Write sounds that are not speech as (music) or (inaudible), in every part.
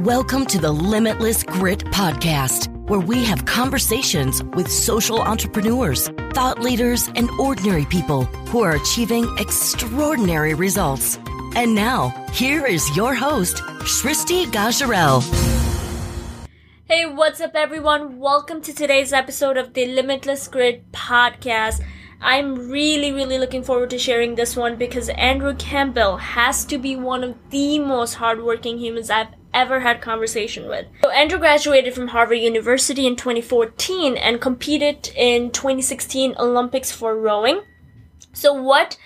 Welcome to the Limitless Grit Podcast, where we have conversations with social entrepreneurs, thought leaders, and ordinary people who are achieving extraordinary results. And now, here is your host, Shristi Gajarel. Hey, what's up, everyone? Welcome to today's episode of the Limitless Grit Podcast. I'm really, really looking forward to sharing this one because Andrew Campbell has to be one of the most hardworking humans I've ever had conversation with. So Andrew graduated from Harvard University in 2014 and competed in 2016 Olympics for rowing. So what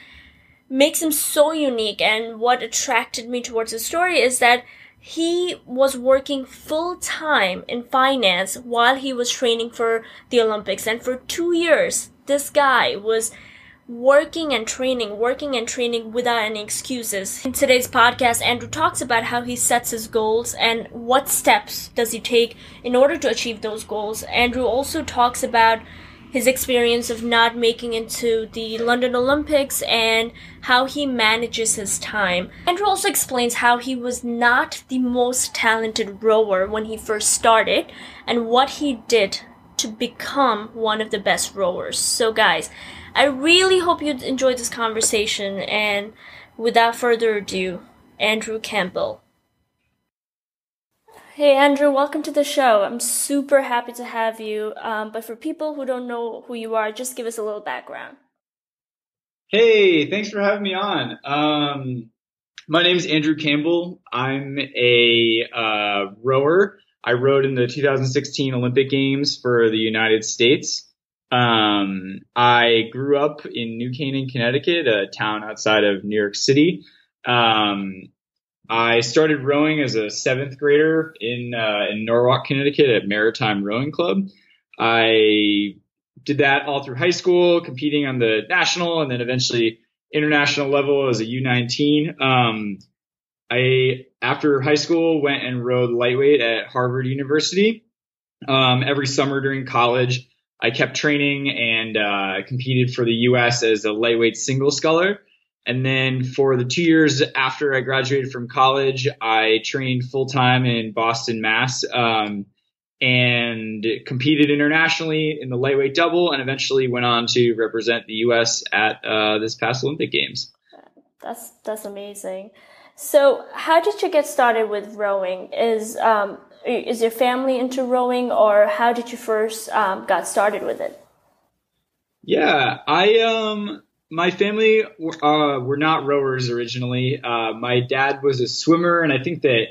makes him so unique and what attracted me towards his story is that he was working full time in finance while he was training for the Olympics and for 2 years this guy was working and training, working and training without any excuses. In today's podcast, Andrew talks about how he sets his goals and what steps does he take in order to achieve those goals. Andrew also talks about his experience of not making into the London Olympics and how he manages his time. Andrew also explains how he was not the most talented rower when he first started and what he did to become one of the best rowers. So, guys, I really hope you enjoyed this conversation. And without further ado, Andrew Campbell. Hey, Andrew, welcome to the show. I'm super happy to have you. Um, but for people who don't know who you are, just give us a little background. Hey, thanks for having me on. Um, my name is Andrew Campbell. I'm a uh, rower. I rowed in the 2016 Olympic Games for the United States. Um, I grew up in New Canaan, Connecticut, a town outside of New York City. Um, I started rowing as a seventh grader in uh, in Norwalk, Connecticut, at Maritime Rowing Club. I did that all through high school, competing on the national and then eventually international level as a U19. Um, I, after high school, went and rowed lightweight at Harvard University. Um, every summer during college, I kept training and uh, competed for the U.S. as a lightweight single sculler. And then for the two years after I graduated from college, I trained full time in Boston, Mass, um, and competed internationally in the lightweight double, and eventually went on to represent the U.S. at uh, this past Olympic Games. That's that's amazing. So, how did you get started with rowing? Is um, is your family into rowing, or how did you first um, got started with it? Yeah, I um, my family uh, were not rowers originally. Uh, my dad was a swimmer, and I think that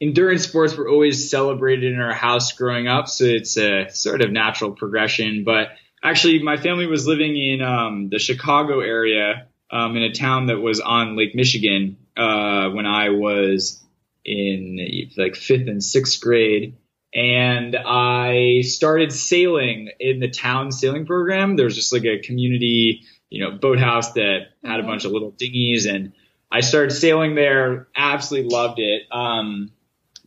endurance sports were always celebrated in our house growing up, so it's a sort of natural progression. But actually, my family was living in um, the Chicago area um, in a town that was on Lake Michigan uh, when I was in like fifth and sixth grade. And I started sailing in the town sailing program. There was just like a community, you know, boathouse that had a bunch of little dinghies and I started sailing there, absolutely loved it. Um,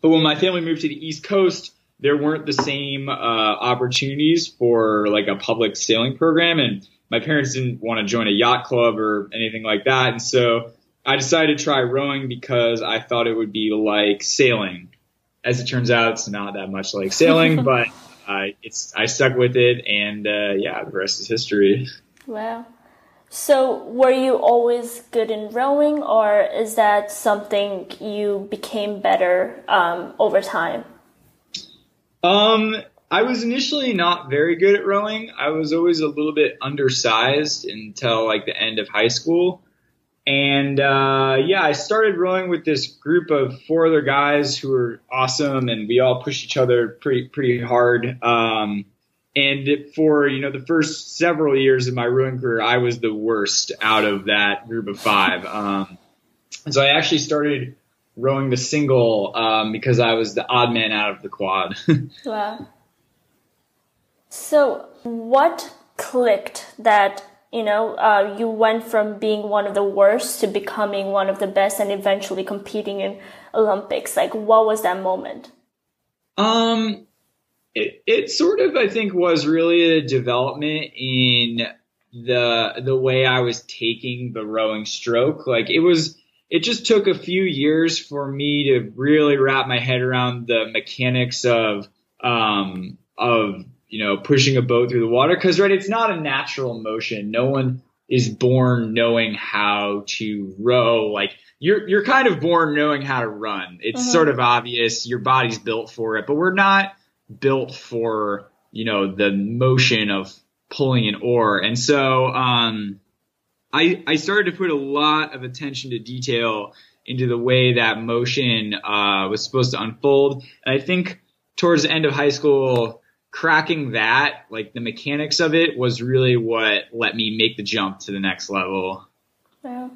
but when my family moved to the East Coast, there weren't the same uh, opportunities for like a public sailing program. And my parents didn't want to join a yacht club or anything like that. And so I decided to try rowing because I thought it would be like sailing. As it turns out, it's not that much like sailing, (laughs) but uh, it's I stuck with it, and uh, yeah, the rest is history. Wow. So, were you always good in rowing, or is that something you became better um, over time? Um, I was initially not very good at rowing. I was always a little bit undersized until like the end of high school. And uh, yeah, I started rowing with this group of four other guys who were awesome, and we all pushed each other pretty pretty hard. Um, and for you know the first several years of my rowing career, I was the worst out of that group of five. Um, so I actually started rowing the single um, because I was the odd man out of the quad. (laughs) wow. So what clicked that you know, uh, you went from being one of the worst to becoming one of the best and eventually competing in Olympics. Like, what was that moment? Um, it, it sort of, I think, was really a development in the the way I was taking the rowing stroke. Like, it was it just took a few years for me to really wrap my head around the mechanics of um, of you know pushing a boat through the water. Because right it's not a natural motion. No one is born knowing how to row. Like you're you're kind of born knowing how to run. It's Mhm. sort of obvious. Your body's built for it. But we're not built for you know the motion of pulling an oar. And so um I, I started to put a lot of attention to detail into the way that motion uh, was supposed to unfold. And I think towards the end of high school, cracking that, like the mechanics of it, was really what let me make the jump to the next level. Yeah.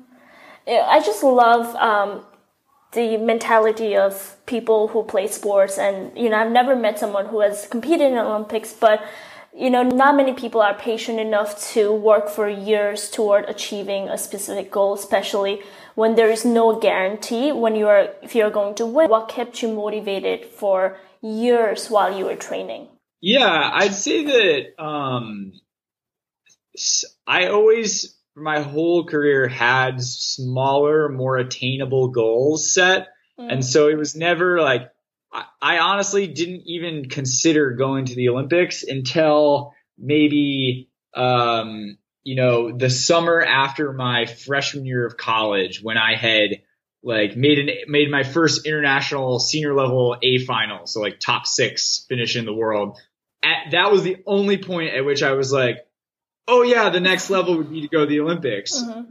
I just love um, the mentality of people who play sports, and you know, I've never met someone who has competed in Olympics, but you know, not many people are patient enough to work for years toward achieving a specific goal, especially when there is no guarantee when you are if you're going to win. What kept you motivated for years while you were training? Yeah, I'd say that um, I always, for my whole career, had smaller, more attainable goals set. And so it was never like, I, I honestly didn't even consider going to the Olympics until maybe, um, you know, the summer after my freshman year of college when I had like made an, made my first international senior level A final. So like top six finish in the world. At, that was the only point at which I was like, oh yeah, the next level would be to go to the Olympics Mhm.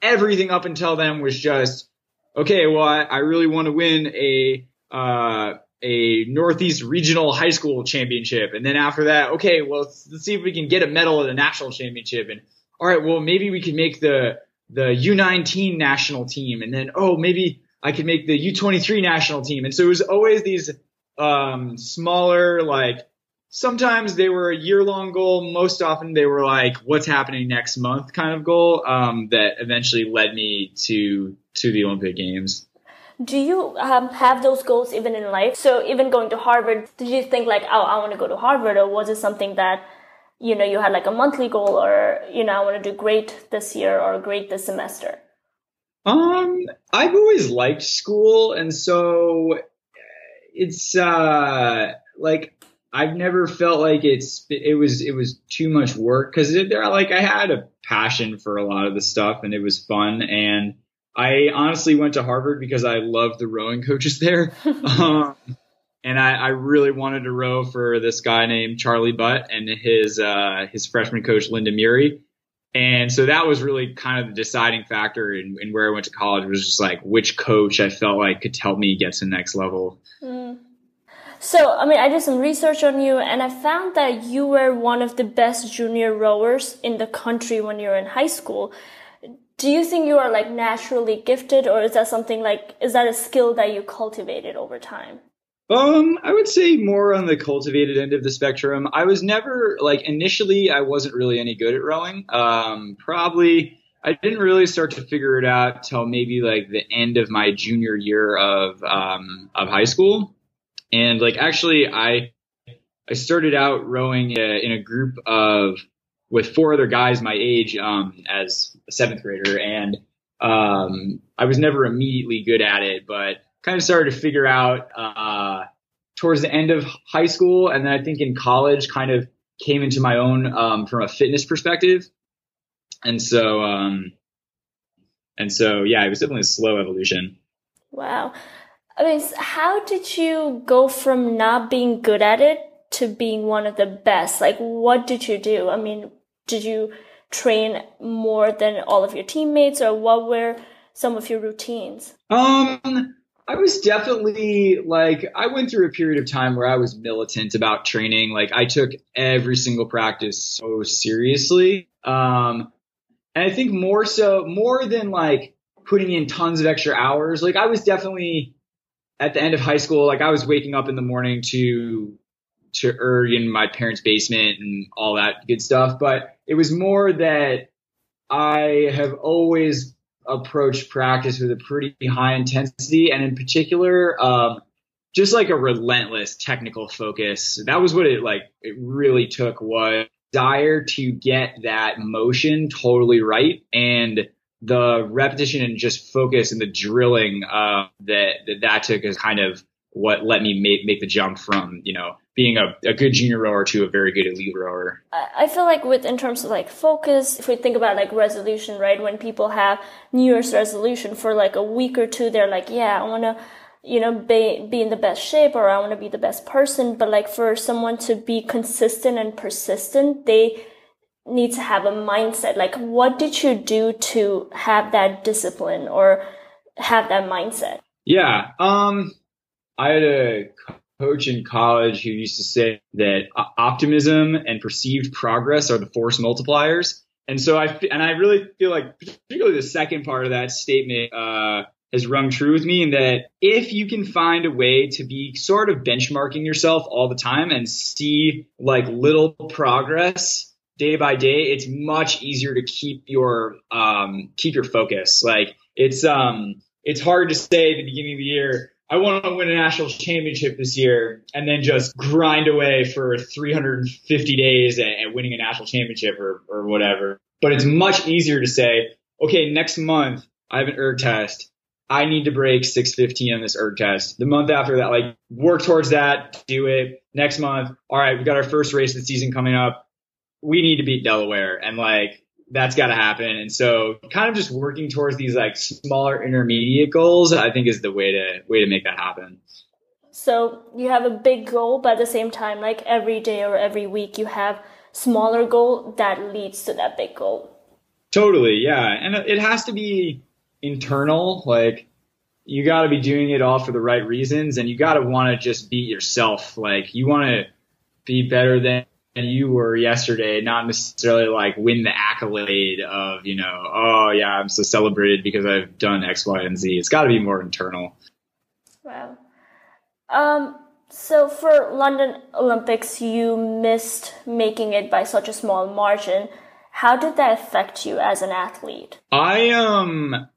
everything up until then was just okay. Well, I, I really want to win a uh, a Northeast Regional High School Championship, and then after that, okay, well, let's, let's see if we can get a medal at a national championship, and all right, well, maybe we can make the the U19 national team, and then oh, maybe I could make the U23 national team, and so it was always these um, smaller like. Sometimes they were a year long goal. Most often they were like, what's happening next month kind of goal, um, that eventually led me to, to the Olympic games. Do you um, have those goals even in life? So even going to Harvard, did you think like, oh, I want to go to Harvard, or was it something that you know you had like a monthly goal, or you know I want to do great this year or great this semester? Um, I've always liked school, and so it's uh like I've never felt like it's it was it was too much work because there like I had a passion for a lot of the stuff and it was fun and I honestly went to Harvard because I loved the rowing coaches there. (laughs) um, and I, I really wanted to row for this guy named Charley Butt and his uh, his freshman coach Linda Muri. And so that was really kind of the deciding factor in, in where I went to college was just like which coach I felt like could help me get to the next level. So I mean, I did some research on you, and I found that you were one of the best junior rowers in the country when you were in high school. Do you think you are like naturally gifted, or is that something like is that a skill that you cultivated over time? Um, I would say more on the cultivated end of the spectrum. I was never like initially I wasn't really any good at rowing. Um, probably I didn't really start to figure it out till maybe like the end of my junior year of um of high school. And like actually I I started out rowing uh, in a group of with four other guys my age um as a seventh grader and um I was never immediately good at it, but kind of started to figure out uh, towards the end of high school, and then I think in college, kind of came into my own um, from a fitness perspective, and so um, and so yeah, it was definitely a slow evolution. Wow. I mean, how did you go from not being good at it to being one of the best? Like, what did you do? I mean, did you train more than all of your teammates, or what were some of your routines? Um, I was definitely like I went through a period of time where I was militant about training. Like I took every single practice so seriously. Um, and I think more so, more than like putting in tons of extra hours. Like I was definitely at the end of high school, like I was waking up in the morning to to erg in my parents' basement and all that good stuff. But it was more that I have always approached practice with a pretty high intensity and in particular um, just like a relentless technical focus. That was what it like it really took was desire to get that motion totally right and the repetition and just focus and the drilling uh, that, that that took is kind of what let me make make the jump from you know being a, a good junior rower to a very good elite rower. I feel like with in terms of like focus, if we think about like resolution, right? When people have New Year's resolution for like a week or two, they're like, yeah, I want to you know be be in the best shape or I want to be the best person but like for someone to be consistent and persistent they need to have a mindset like what did you do to have that discipline or have that mindset yeah um I had a coach in college who used to say that optimism and perceived progress are the force multipliers and so I and I really feel like particularly the second part of that statement uh, has rung true with me in that if you can find a way to be sort of benchmarking yourself all the time and see like little progress day by day, it's much easier to keep your um, keep your focus. Like it's um it's hard to say at the beginning of the year, I want to win a national championship this year and then just grind away for 350 days at, winning a national championship or, or whatever. But it's much easier to say, okay, next month I have an erg test. I need to break 615 on this erg test. The month after that, like work towards that, do it. Next month, all right, we got our first race of the season coming up. We need to beat Delaware and like that's got to happen. And so kind of just working towards these like smaller intermediate goals, I think is the way to way to make that happen. So you have a big goal, but at the same time, like every day or every week, you have smaller goal that leads to that big goal. Totally, yeah, and it has to be internal. Like you got to be doing it all for the right reasons, and you got to want to just beat yourself. Like you want to be better than you were yesterday, not necessarily like win the accolade of you know, oh yeah, I'm so celebrated because I've done X, Y, and Z. It's got to be more internal. Wow. Um. So for London Olympics, you missed making it by such a small margin. How did that affect you as an athlete? I um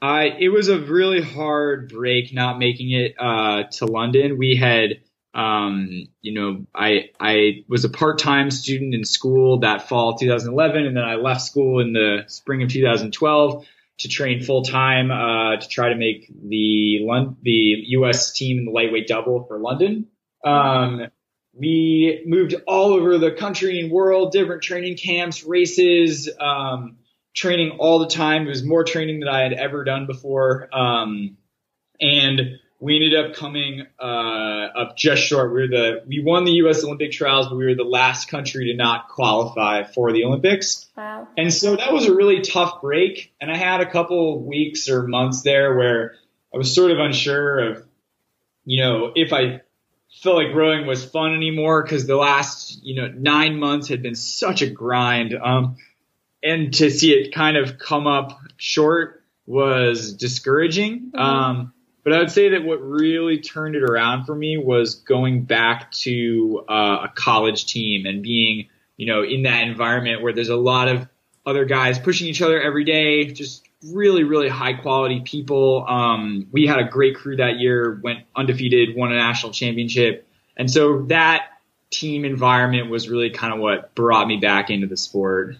I it was a really hard break not making it uh, to London. We had um, you know I I was a part time student in school that fall 2011, and then I left school in the spring of 2012 to train full time uh, to try to make the the U.S. team in the lightweight double for London. Um, we moved all over the country and world, different training camps, races. Um, training all the time. It was more training than I had ever done before. Um, and we ended up coming uh, up just short. We were the we won the U.S. Olympic trials, but we were the last country to not qualify for the Olympics. Wow! And so that was a really tough break. And I had a couple weeks or months there where I was sort of unsure of, you know, if I felt like rowing was fun anymore because the last you know nine months had been such a grind. Um, and to see it kind of come up short was discouraging. Mm-hmm. Um, but I would say that what really turned it around for me was going back to uh, a college team and being, you know, in that environment where there's a lot of other guys pushing each other every day, just really, really high quality people. Um, we had a great crew that year, went undefeated, won a national championship. And so that team environment was really kind of what brought me back into the sport.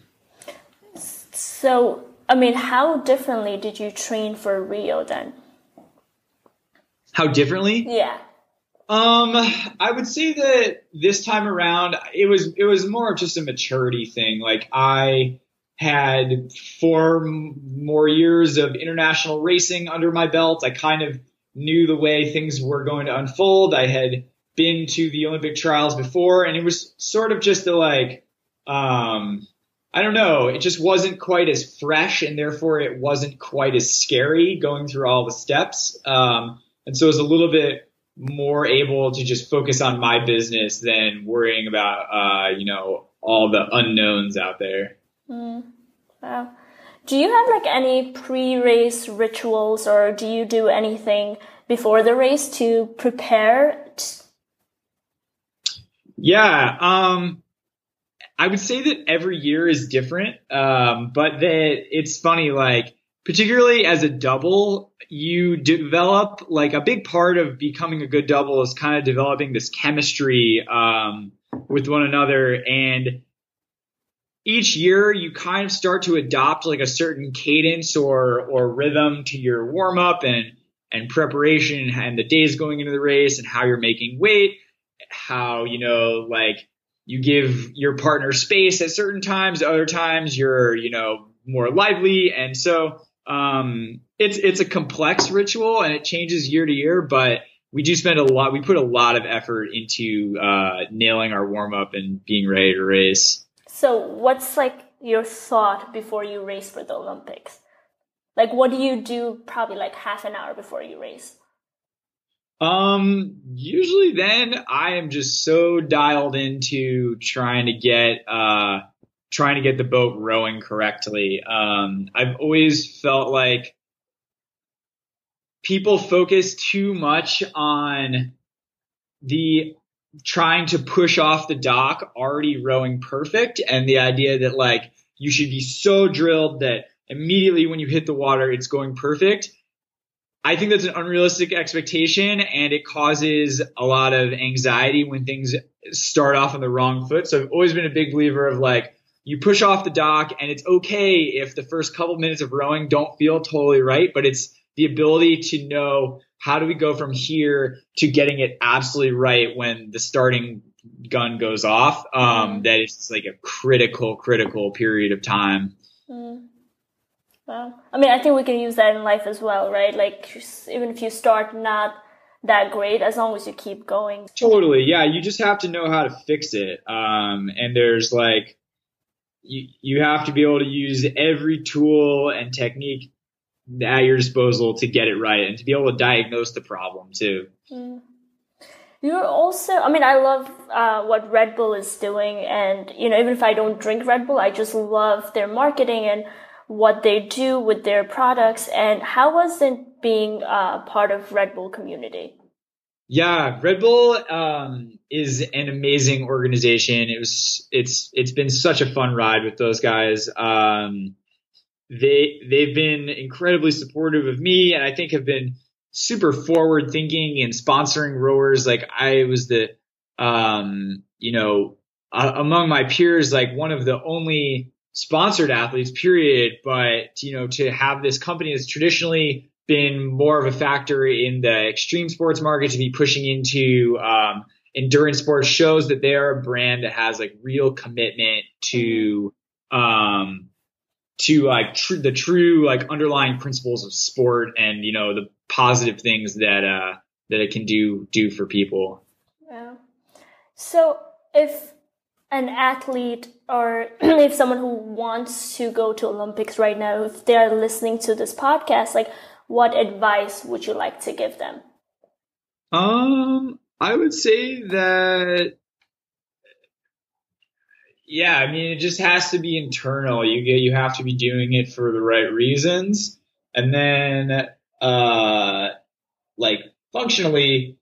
So, I mean, how differently did you train for Rio then? How differently? Yeah. Um, I would say that this time around, it was it was more of just a maturity thing. Like I had four more years of international racing under my belt. I kind of knew the way things were going to unfold. I had been to the Olympic trials before, and it was sort of just a like, um, I don't know, it just wasn't quite as fresh and therefore it wasn't quite as scary going through all the steps. Um, and so it was a little bit more able to just focus on my business than worrying about, uh, you know, all the unknowns out there. Mm. Wow. Do you have like any pre-race rituals or do you do anything before the race to prepare? Yeah. Um, I would say that every year is different, um, but that it's funny, like, particularly as a double, you develop like a big part of becoming a good double is kind of developing this chemistry um, with one another. And each year you kind of start to adopt like a certain cadence or or rhythm to your warm up and and preparation and the days going into the race and how you're making weight, how you know like you give your partner space at certain times, other times you're you know more lively, and so um, it's it's a complex ritual and it changes year to year, but we do spend a lot. We put a lot of effort into uh, nailing our warm up and being ready to race. So, what's like your thought before you race for the Olympics? Like, what do you do probably like half an hour before you race? Um, usually then I am just so dialed into trying to get, uh, trying to get the boat rowing correctly. Um, I've always felt like people focus too much on the trying to push off the dock already rowing perfect and the idea that like you should be so drilled that immediately when you hit the water it's going perfect. I think that's an unrealistic expectation and it causes a lot of anxiety when things start off on the wrong foot. So I've always been a big believer of like you push off the dock and it's okay if the first couple minutes of rowing don't feel totally right, but it's the ability to know how do we go from here to getting it absolutely right when the starting gun goes off. Um, mm-hmm. that is like a critical, critical period of time. Mm. Well, I mean, I think we can use that in life as well, right? Like, even if you start not that great, as long as you keep going. Totally, yeah. You just have to know how to fix it. Um, and there's like, you you have to be able to use every tool and technique at your disposal to get it right and to be able to diagnose the problem too. Mm. You're also, I mean, I love uh, what Red Bull is doing, and you know, even if I don't drink Red Bull, I just love their marketing and what they do with their products. And how was it being uh, part of Red Bull community? Yeah, Red Bull um, is an amazing organization. It was, it's, it's been such a fun ride with those guys. Um, they they've been incredibly supportive of me and I think have been super forward thinking and sponsoring rowers. Like I was the um, you know, uh, among my peers, like one of the only sponsored athletes, period. But, you know, to have this company that's traditionally been more of a factor in the extreme sports market to be pushing into, um, endurance sports shows that they are a brand that has like real commitment to, um, to like tr- the true like underlying principles of sport and you know the positive things that uh that it can do do for people. Yeah. So if an athlete or (clears throat) if someone who wants to go to Olympics right now, if they're listening to this podcast, like what advice would you like to give them? Um, I would say that yeah, I mean, it just has to be internal. You get, you have to be doing it for the right reasons. And then, uh, like functionally,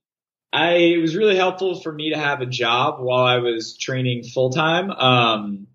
I, it was really helpful for me to have a job while I was training full time. Um,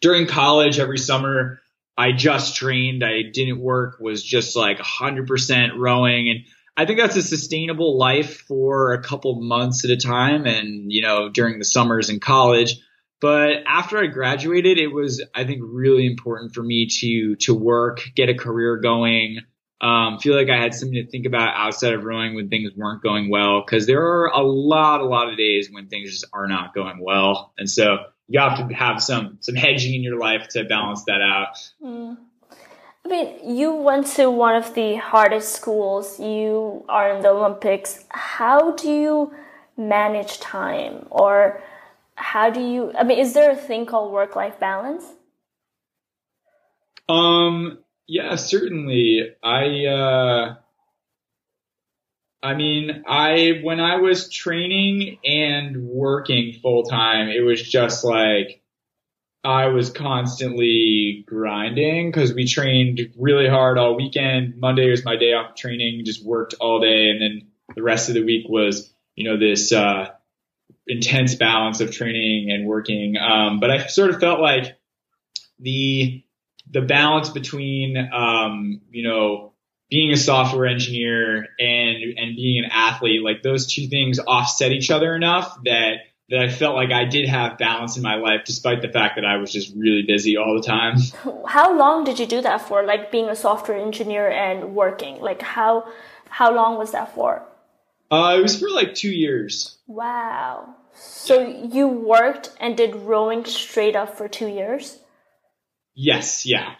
during college, every summer, I just trained. I didn't work, was just like 100% rowing. And I think that's a sustainable life for a couple months at a time. And, you know, during the summers in college, but after I graduated, it was, I think, really important for me to, to work, get a career going, um, feel like I had something to think about outside of rowing when things weren't going well. Cause there are a lot, a lot of days when things just are not going well. And so you have to have some, some hedging in your life to balance that out. Mm. I mean, you went to one of the hardest schools. You are in the Olympics. How do you manage time or how do you i mean is there a thing called work life balance um yeah certainly i uh i mean i when i was training and working full time it was just like i was constantly grinding because we trained really hard all weekend monday was my day off of training just worked all day and then the rest of the week was you know this uh intense balance of training and working. Um, but I sort of felt like the the balance between um, you know being a software engineer and and being an athlete, like those two things offset each other enough that that I felt like I did have balance in my life, despite the fact that I was just really busy all the time. (laughs) How long did you do that for? Like being a software engineer and working, like how how long was that for? Uh, it was for like two years. Wow. So you worked and did rowing straight up for two years? Yes, yeah.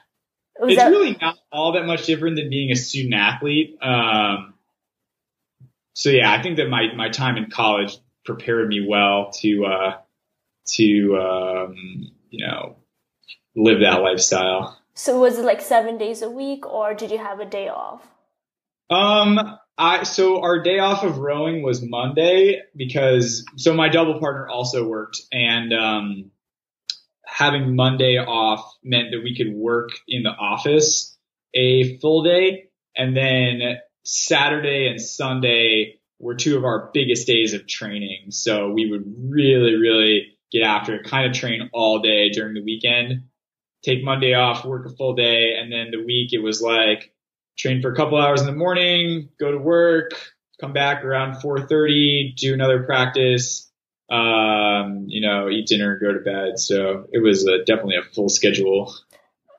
It's that- really not all that much different than being a student athlete. Um, so yeah, I think that my, my time in college prepared me well to, uh, to, um, you know, live that lifestyle. so was it like seven days a week or did you have a day off? Um, I, so our day off of rowing was Monday because, so my double partner also worked and, um, having Monday off meant that we could work in the office a full day and then Saturday and Sunday were two of our biggest days of training. So we would really, really get after it, kind of train all day during the weekend, take Monday off, work a full day. And then the week it was like train for a couple hours in the morning, go to work, come back around 4.30, do another practice, um, you know, eat dinner, go to bed. So it was uh definitely a full schedule.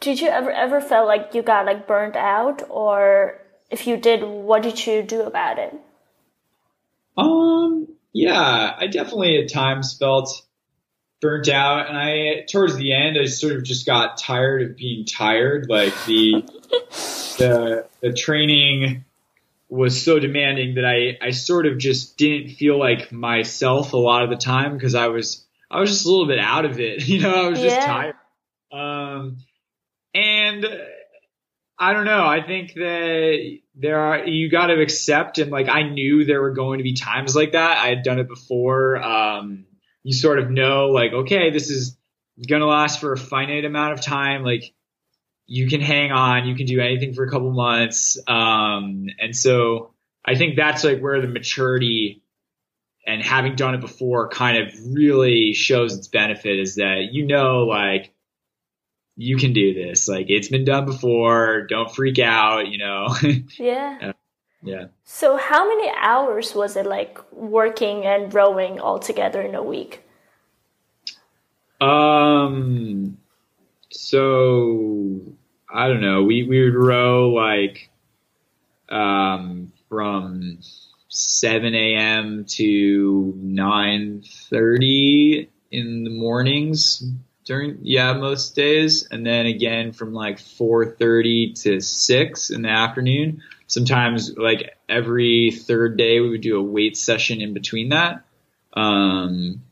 Did you ever ever felt like you got like burnt out or if you did, what did you do about it? Um, yeah, I definitely at times felt burnt out, and I towards the end I sort of just got tired of being tired. Like the (laughs) the the training was so demanding that I I sort of just didn't feel like myself a lot of the time because I was I was just a little bit out of it. (laughs) You know, I was just Yeah. tired. Um, and I don't know. I think that there are you got to accept and like I knew there were going to be times like that. I had done it before. Um, you sort of know like okay, this is gonna last for a finite amount of time. Like you can hang on, you can do anything for a couple months. Um, and so I think that's like where the maturity and having done it before kind of really shows its benefit is that you know like you can do this. Like it's been done before. Don't freak out, you know. (laughs) Yeah. yeah. So how many hours was it like working and rowing all together in a week? Um so I don't know. We we would row like um from 7 a.m. to 9:30 in the mornings during yeah most days and then again from like 4:30 to 6 in the afternoon. Sometimes like every third day we would do a weight session in between that. Um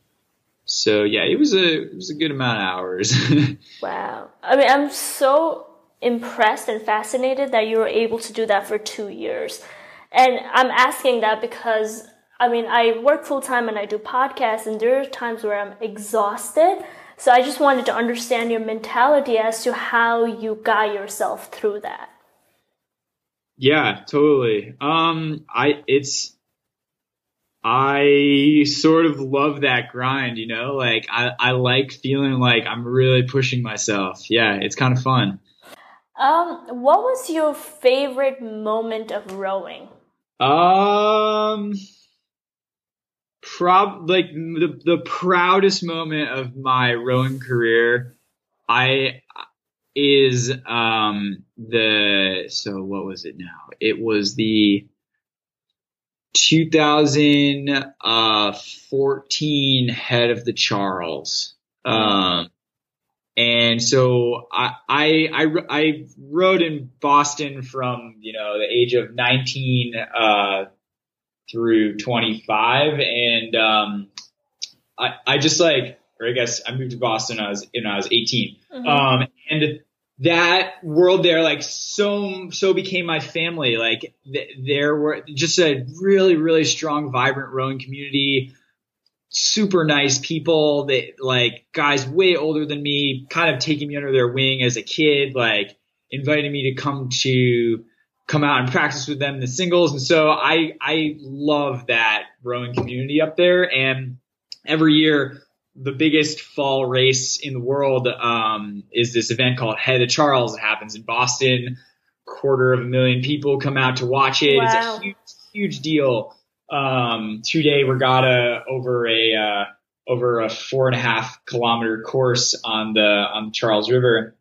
so yeah, it was a it was a good amount of hours. (laughs) Wow. I mean, I'm so impressed and fascinated that you were able to do that for two years. And I'm asking that because, I mean, I work full time and I do podcasts, and there are times where I'm exhausted. So I just wanted to understand your mentality as to how you got yourself through that. Yeah, totally. Um, I it's I sort of love that grind, you know. Like I I like feeling like I'm really pushing myself. Yeah, it's kind of fun. Um, what was your favorite moment of rowing? Um, prob like the the proudest moment of my rowing career, I is um the so what was it now? It was the 2014 head of the Charles. Um, and so I, I, I, I rowed in Boston from, you know, the age of 19, uh, through 25. And, um, I, I just like, or I guess I moved to Boston when I was, when I was 18. Um, and that world there, like so, so became my family. Like th- there were just a really, really strong, vibrant rowing community super nice people that like guys way older than me kind of taking me under their wing as a kid like inviting me to come to come out and practice with them in the singles and so i i love that rowing community up there and every year the biggest fall race in the world um, is this event called head of charles. It happens in boston. Quarter of a million people come out to watch it. It's a huge huge deal. Um, two day regatta over a uh, over a four and a half kilometer course on the on the Charles River.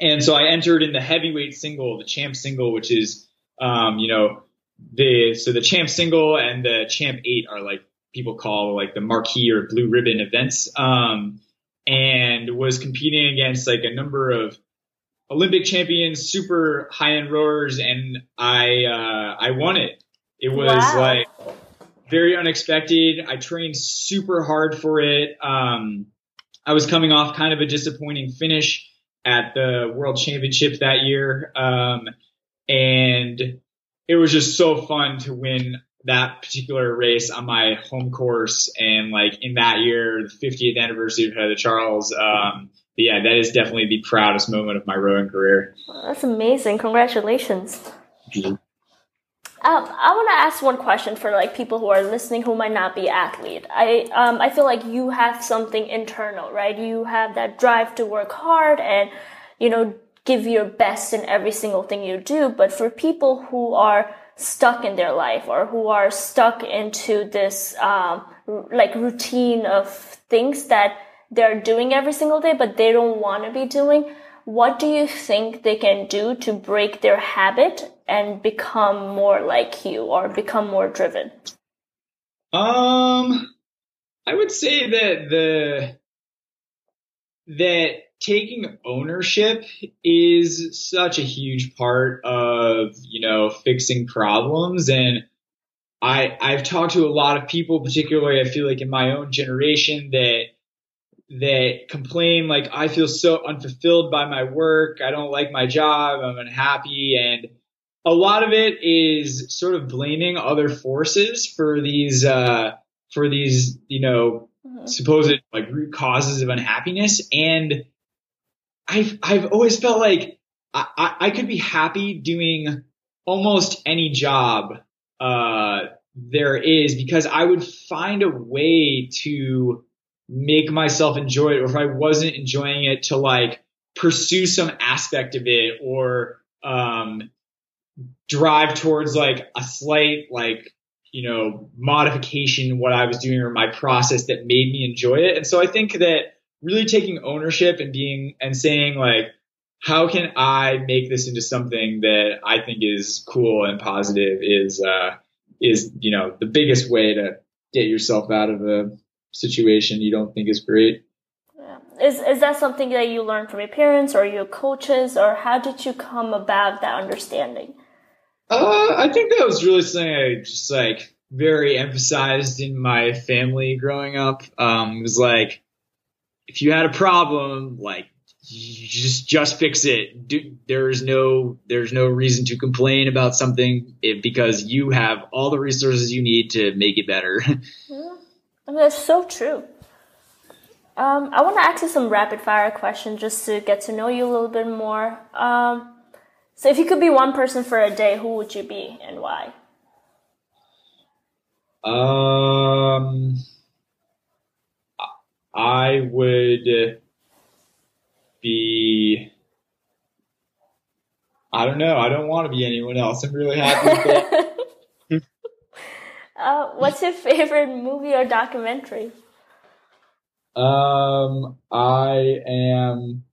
And so I entered in the heavyweight single, the champ single, which is um, you know the so the champ single and the champ eight are like people call like the marquee or blue ribbon events. Um, and was competing against like a number of Olympic champions, super high end rowers, and I uh, I won it. It was wow. like very unexpected. I trained super hard for it. Um, I was coming off kind of a disappointing finish at the World Championship that year, um, and it was just so fun to win that particular race on my home course and like in that year, the 50th anniversary of the Charles. Um, yeah, that is definitely the proudest moment of my rowing career. that's amazing! Congratulations. Um, I want to ask one question for like people who are listening who might not be athlete. I um, I feel like you have something internal, right? You have that drive to work hard and you know give your best in every single thing you do. But for people who are stuck in their life or who are stuck into this um, like routine of things that they're doing every single day, but they don't want to be doing. What do you think they can do to break their habit and become more like you or become more driven? Um, I would say that the that taking ownership is such a huge part of, you know, fixing problems. And I, I've talked to a lot of people, particularly I feel like in my own generation that, that complain like, I feel so unfulfilled by my work. I don't like my job. I'm unhappy. And a lot of it is sort of blaming other forces for these, uh, for these, you know, mm-hmm. supposed like root causes of unhappiness. And I've I've always felt like I, I, I could be happy doing almost any job uh, there is because I would find a way to make myself enjoy it, or if I wasn't enjoying it, to like pursue some aspect of it or um, drive towards like a slight like you know modification what I was doing or my process that made me enjoy it. And so I think that really taking ownership and being and saying like, how can I make this into something that I think is cool and positive is uh, is you know the biggest way to get yourself out of a situation you don't think is great. Yeah. Is is that something that you learned from your parents or your coaches, or how did you come about that understanding? Uh, I think that was really something I just like very emphasized in my family growing up. Um, it was like if you had a problem, like just just fix it. Do, there's no there's no reason to complain about something if, because you have all the resources you need to make it better. (laughs) yeah. that's so true. Um, I want to ask you some rapid fire questions just to get to know you a little bit more. Um, so, if you could be one person for a day, who would you be and why? Um. I would be. I don't know. I don't want to be anyone else. I'm really happy with that. (laughs) (laughs) uh, what's your favorite movie or documentary? Um, I am.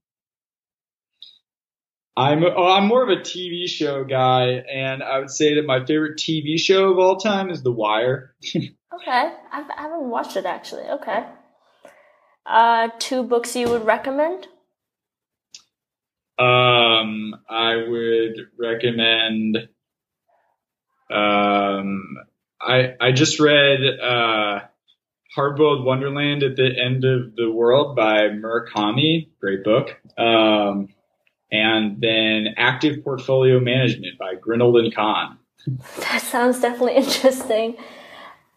I'm oh, I'm more of a TV show guy, and I would say that my favorite TV show of all time is The Wire. (laughs) okay, I've, I haven't watched it actually. Okay uh, two books you would recommend? Um, I would recommend. Um, I I just read uh, Hardboiled Wonderland at the End of the World by Murakami. Great book. Um, and then Active Portfolio Management by Grinold and Kahn. (laughs) That sounds definitely interesting.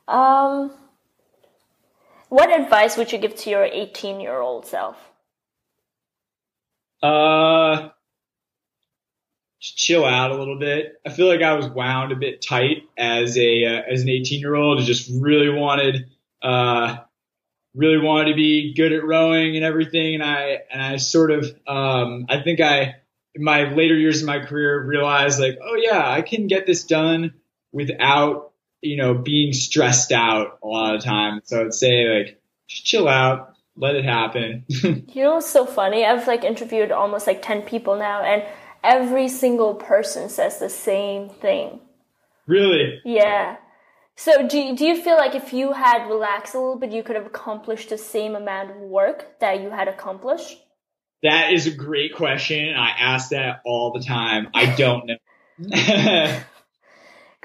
Um, what advice would you give to your 18 year old self? Uh, chill out a little bit. I feel like I was wound a bit tight as a uh, as an 18 year old. Just really wanted uh really wanted to be good at rowing and everything. And I and I sort of um I think I in my later years of my career realized like oh yeah I can get this done without you know, being stressed out a lot of time. So I'd say like just chill out, let it happen. (laughs) you know what's so funny? I've like interviewed almost like 10 people now and every single person says the same thing. Really? Yeah. So do, do you feel like if you had relaxed a little bit, you could have accomplished the same amount of work that you had accomplished? That is a great question. I ask that all the time. I don't know. (laughs) (laughs)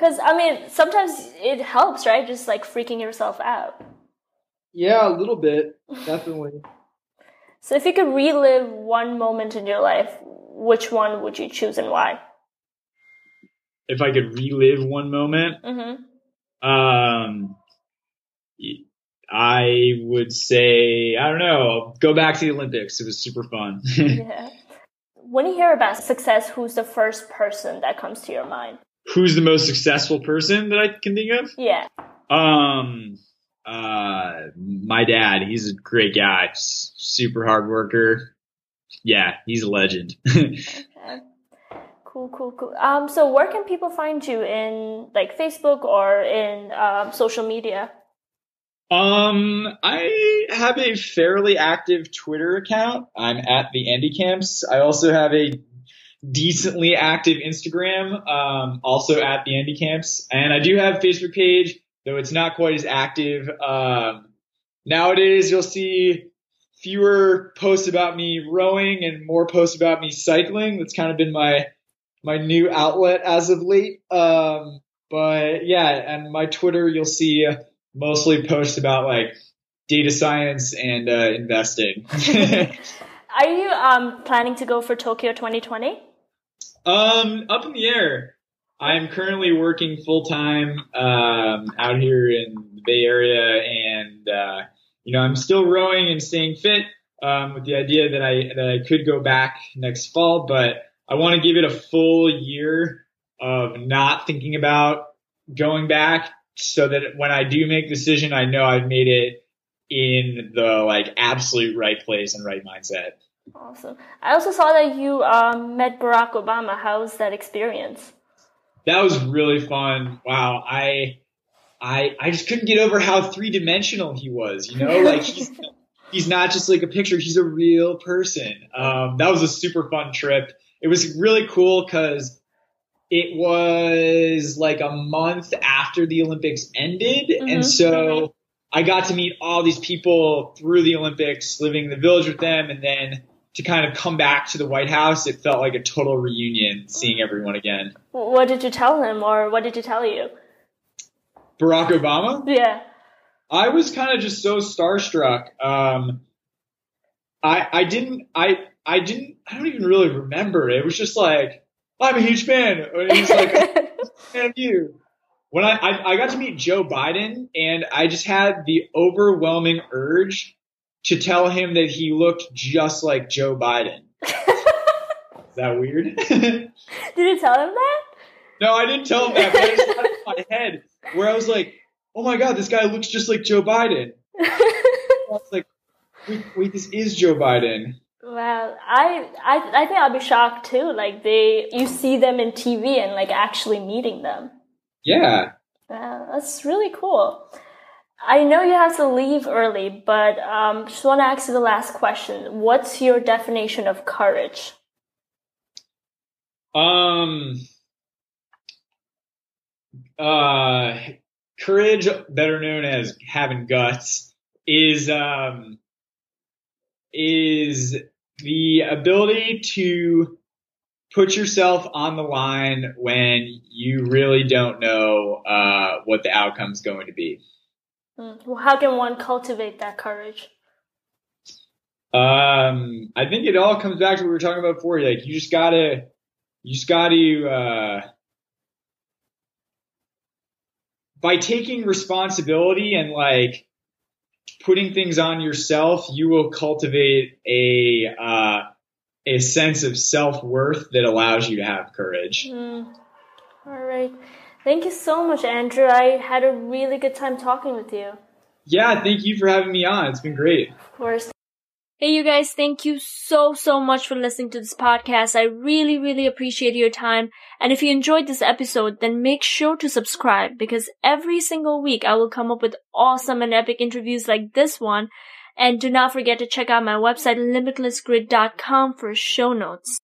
Because, I mean, sometimes it helps, right? Just like freaking yourself out. Yeah, a little bit, (laughs) definitely. so if you could relive one moment in your life, which one would you choose and why? If I could relive one moment, Mm-hmm. um, I would say I don't know. Go back to the Olympics. It was super fun. (laughs) yeah. When you hear about success, who's the first person that comes to your mind? Who's the most successful person that I can think of? Yeah. Um, uh, my dad. He's a great guy. S- Super hard worker. Yeah, he's a legend. (laughs) Okay. Cool, cool, cool. Um, so where can people find you in like Facebook or in um, social media? Um, I have a fairly active Twitter account. I'm at the Andy Camps. I also have a decently active Instagram, um, also at the Andy Camps, and I do have a Facebook page, though it's not quite as active. Um, nowadays you'll see fewer posts about me rowing and more posts about me cycling. That's kind of been my my new outlet as of late. Um, but yeah, and my Twitter you'll see. Mostly posts about like data science and uh, investing. (laughs) (laughs) Are you um, planning to go for Tokyo 2020? Um, up in the air. I'm currently working full time um, out here in the Bay Area, and uh, you know I'm still rowing and staying fit um, with the idea that I that I could go back next fall, but I want to give it a full year of not thinking about going back so that when I do make decision, I know I've made it in the like absolute right place and right mindset. Awesome. I also saw that you um, met Barack Obama. How's that experience? That was really fun. Wow. I, I, I just couldn't get over how three dimensional he was, you know, like he's, (laughs) he's not just like a picture. He's a real person. Um, that was a super fun trip. It was really cool because it was like a month after the Olympics ended. Mhm. And so I got to meet all these people through the Olympics, living in the village with them. And then to kind of come back to the White House, it felt like a total reunion seeing everyone again. What did you tell him, or what did you tell you? Barack Obama? Yeah. I was kind of just so starstruck. Um, I, I didn't, I, I didn't, I don't even really remember. It was just like, I'm a huge fan. And he's like, (laughs) fan of you. When I, I I got to meet Joe Biden, and I just had the overwhelming urge to tell him that he looked just like Joe Biden. (laughs) Is that weird? (laughs) did you tell him that? no, I didn't tell him that, but I just had in my head where I was like, "Oh my god, this guy looks just like Joe Biden." (laughs) I was like, "Wait, wait this is Joe Biden." Well, I, I I think I'll be shocked too. Like they, you see them in TV and like actually meeting them. Yeah. Wow, that's really cool. I know you have to leave early, but um, just want to ask you the last question. What's your definition of courage? Um. Uh, courage, better known as having guts, is um is the ability to put yourself on the line when you really don't know uh, what the outcome's going to be. Mm, Well, how can one cultivate that courage? Um, I think it all comes back to what we were talking about before. Like you just gotta, you just gotta, uh, by taking responsibility and like putting things on yourself, you will cultivate a, uh, a sense of self worth that allows you to have courage. Mm. All right. Thank you so much, Andrew. I had a really good time talking with you. Yeah, thank you for having me on. It's been great. Of course. Hey, you guys, thank you so, so much for listening to this podcast. I really, really appreciate your time. And if you enjoyed this episode, then make sure to subscribe because every single week I will come up with awesome and epic interviews like this one. And do not forget to check out my website, limitlessgrid.com for show notes.